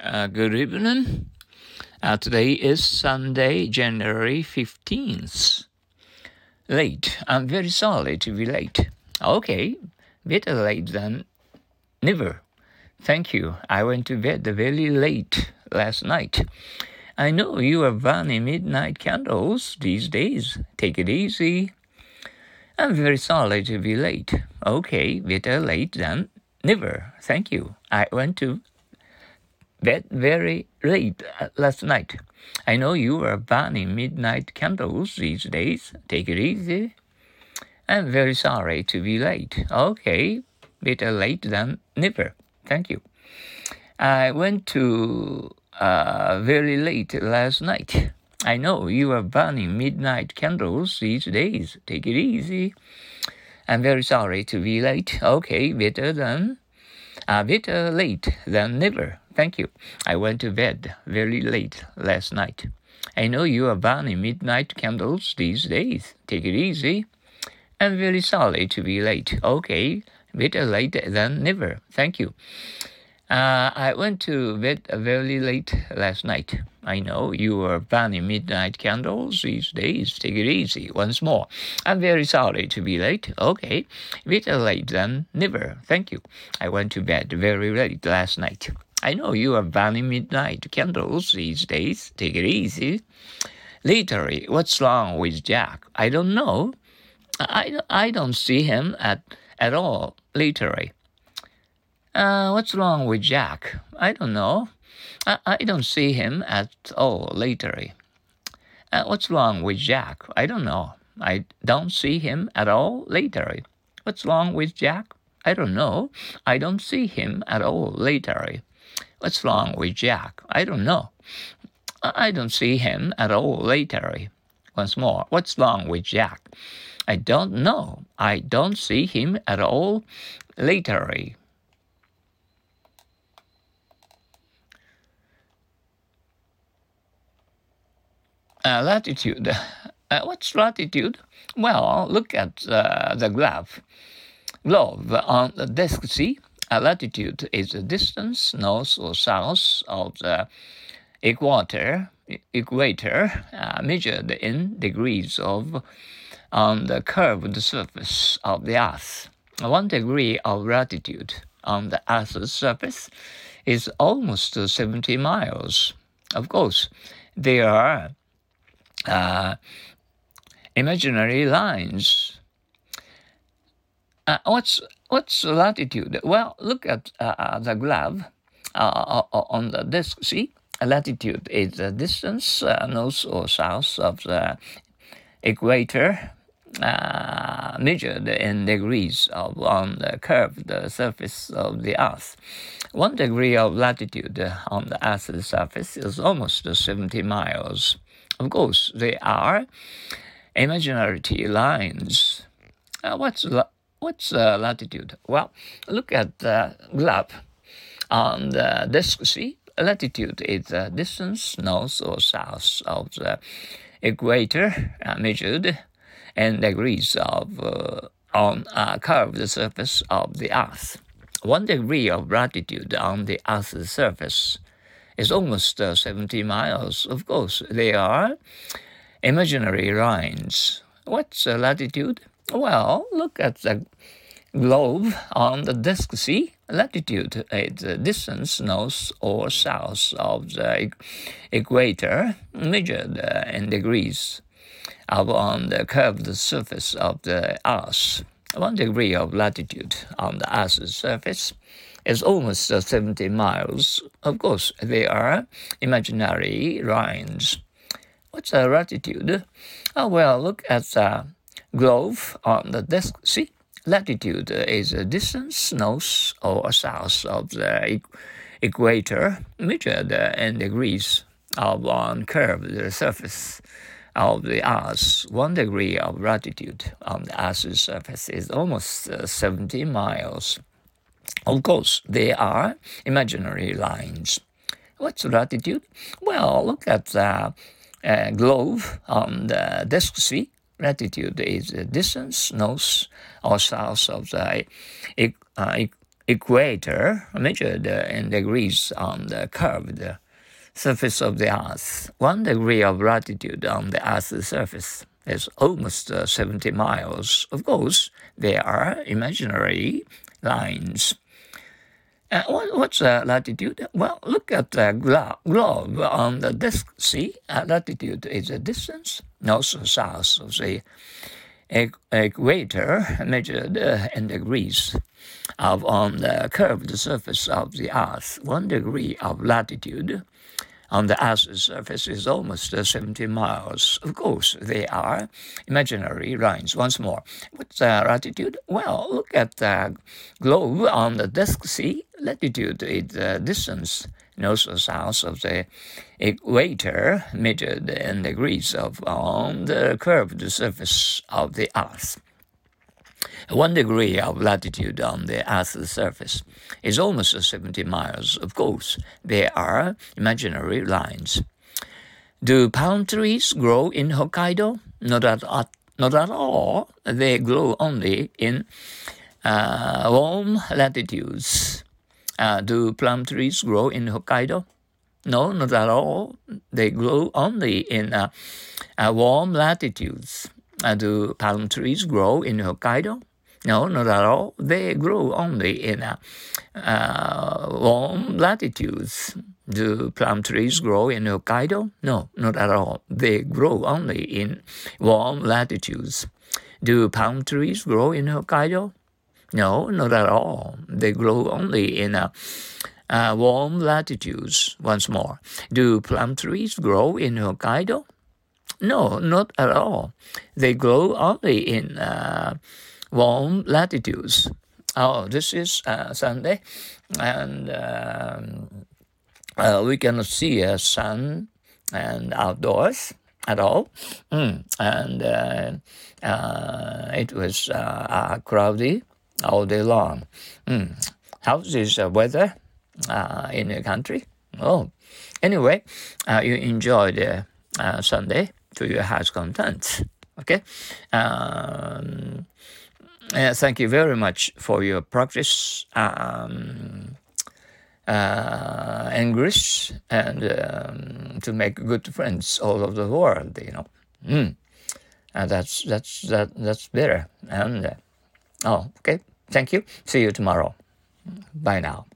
Uh, good evening. Uh, today is Sunday, January 15th. Late. I'm very sorry to be late. Okay, better late than never. Thank you. I went to bed very late last night. I know you are burning midnight candles these days. Take it easy. I'm very sorry to be late. Okay, better late than never. Thank you. I went to bed very late uh, last night. I know you are burning midnight candles these days. Take it easy. I'm very sorry to be late. Okay, better late than never. Thank you. I went to uh, very late last night. I know you are burning midnight candles these days. Take it easy. I'm very sorry to be late. Okay, better than, uh, better late than never. Thank you. I went to bed very late last night. I know you are burning midnight candles these days. Take it easy. I'm very sorry to be late. Okay, better late than never. Thank you. Uh, I went to bed very late last night. I know you are burning midnight candles these days. Take it easy. Once more. I'm very sorry to be late. Okay. Better late than never. Thank you. I went to bed very late last night. I know you are burning midnight candles these days. Take it easy. Literally, what's wrong with Jack? I don't know. I, I don't see him at, at all, literally. Uh, what's wrong with Jack? I don't know. I, I don't see him at all lately. Uh, what's wrong with Jack? I don't know. I don't see him at all lately. What's wrong with Jack? I don't know. I don't see him at all lately. What's wrong with Jack? I don't know. I don't see him at all lately. Once more, what's wrong with Jack? I don't know. I don't see him at all lately. Uh, latitude. Uh, what's latitude? Well, look at uh, the glove. Glove on the desk. See, uh, latitude is the distance north or south of the equator. Equator uh, measured in degrees of on the curved surface of the Earth. One degree of latitude on the Earth's surface is almost 70 miles. Of course, there are uh, imaginary lines. Uh, what's what's latitude? Well, look at uh, uh the glove uh, uh, on the disk. See, latitude is the distance north or south of the equator. measured in degrees of on the curved surface of the Earth. One degree of latitude on the Earth's surface is almost 70 miles. Of course, they are imaginary lines. Uh, what's what's uh, latitude? Well, look at the glove on the disk. See, latitude is the distance north or south of the equator uh, measured in degrees of uh, on a curved surface of the Earth. One degree of latitude on the Earth's surface is almost uh, 70 miles. Of course, they are imaginary lines. What's uh, latitude? Well, look at the globe on the disk. See, latitude is the distance north or south of the equator, measured uh, in degrees of on the curved surface of the Earth. One degree of latitude on the Earth's surface is almost uh, 70 miles. Of course, they are imaginary lines. What's the latitude? Oh, well, look at the globe on the disk. See, latitude is a distance north or south of the equator measured in degrees of one curved surface of the Earth. One degree of latitude on the Earth's surface is almost uh, 70 miles. Of course, they are imaginary lines. What's latitude? Well, look at the uh, globe on the disk. See, latitude is the distance north or south of the uh, equator measured in degrees on the curved surface of the Earth. One degree of latitude on the Earth's surface is almost uh, 70 miles. Of course, there are imaginary lines. Uh, what, what's uh, latitude? Well, look at the glo- globe on the disk. See, uh, latitude is a distance north or south of the equator measured uh, in degrees of on the curved surface of the Earth. One degree of latitude on the Earth's surface is almost uh, 70 miles. Of course, they are imaginary lines. Once more, what's uh, latitude? Well, look at the globe on the disk. See, latitude is the distance north or south of the equator measured in degrees of on the curved surface of the Earth. One degree of latitude on the Earth's surface is almost 70 miles. Of course, they are imaginary lines. Do palm trees grow in Hokkaido? Not at, not at all. They grow only in uh, warm latitudes. Uh, do palm trees grow in Hokkaido? No, not at all. They grow only in uh, uh warm latitudes. Uh, do palm trees grow in Hokkaido? No, not at all. They grow only in uh, uh, warm latitudes. Do plum trees grow in Hokkaido? No, not at all. They grow only in warm latitudes. Do palm trees grow in Hokkaido? No, not at all. They grow only in uh, uh, warm latitudes. Once more, do plum trees grow in Hokkaido? No, not at all. They grow only in uh, warm latitudes. Oh, this is uh, Sunday, and um, uh, we cannot see a sun and outdoors at all. Mm. And uh, uh it was uh, cloudy all day long. Mm. How's this uh, weather in the country? Oh, anyway, you enjoyed Sunday to your heart's content. Okay. Um, uh, thank you very much for your practice um, uh, English and um, to make good friends all over the world. You know, mm. and that's that's that that's better. And uh, oh, okay. Thank you. See you tomorrow. Bye now.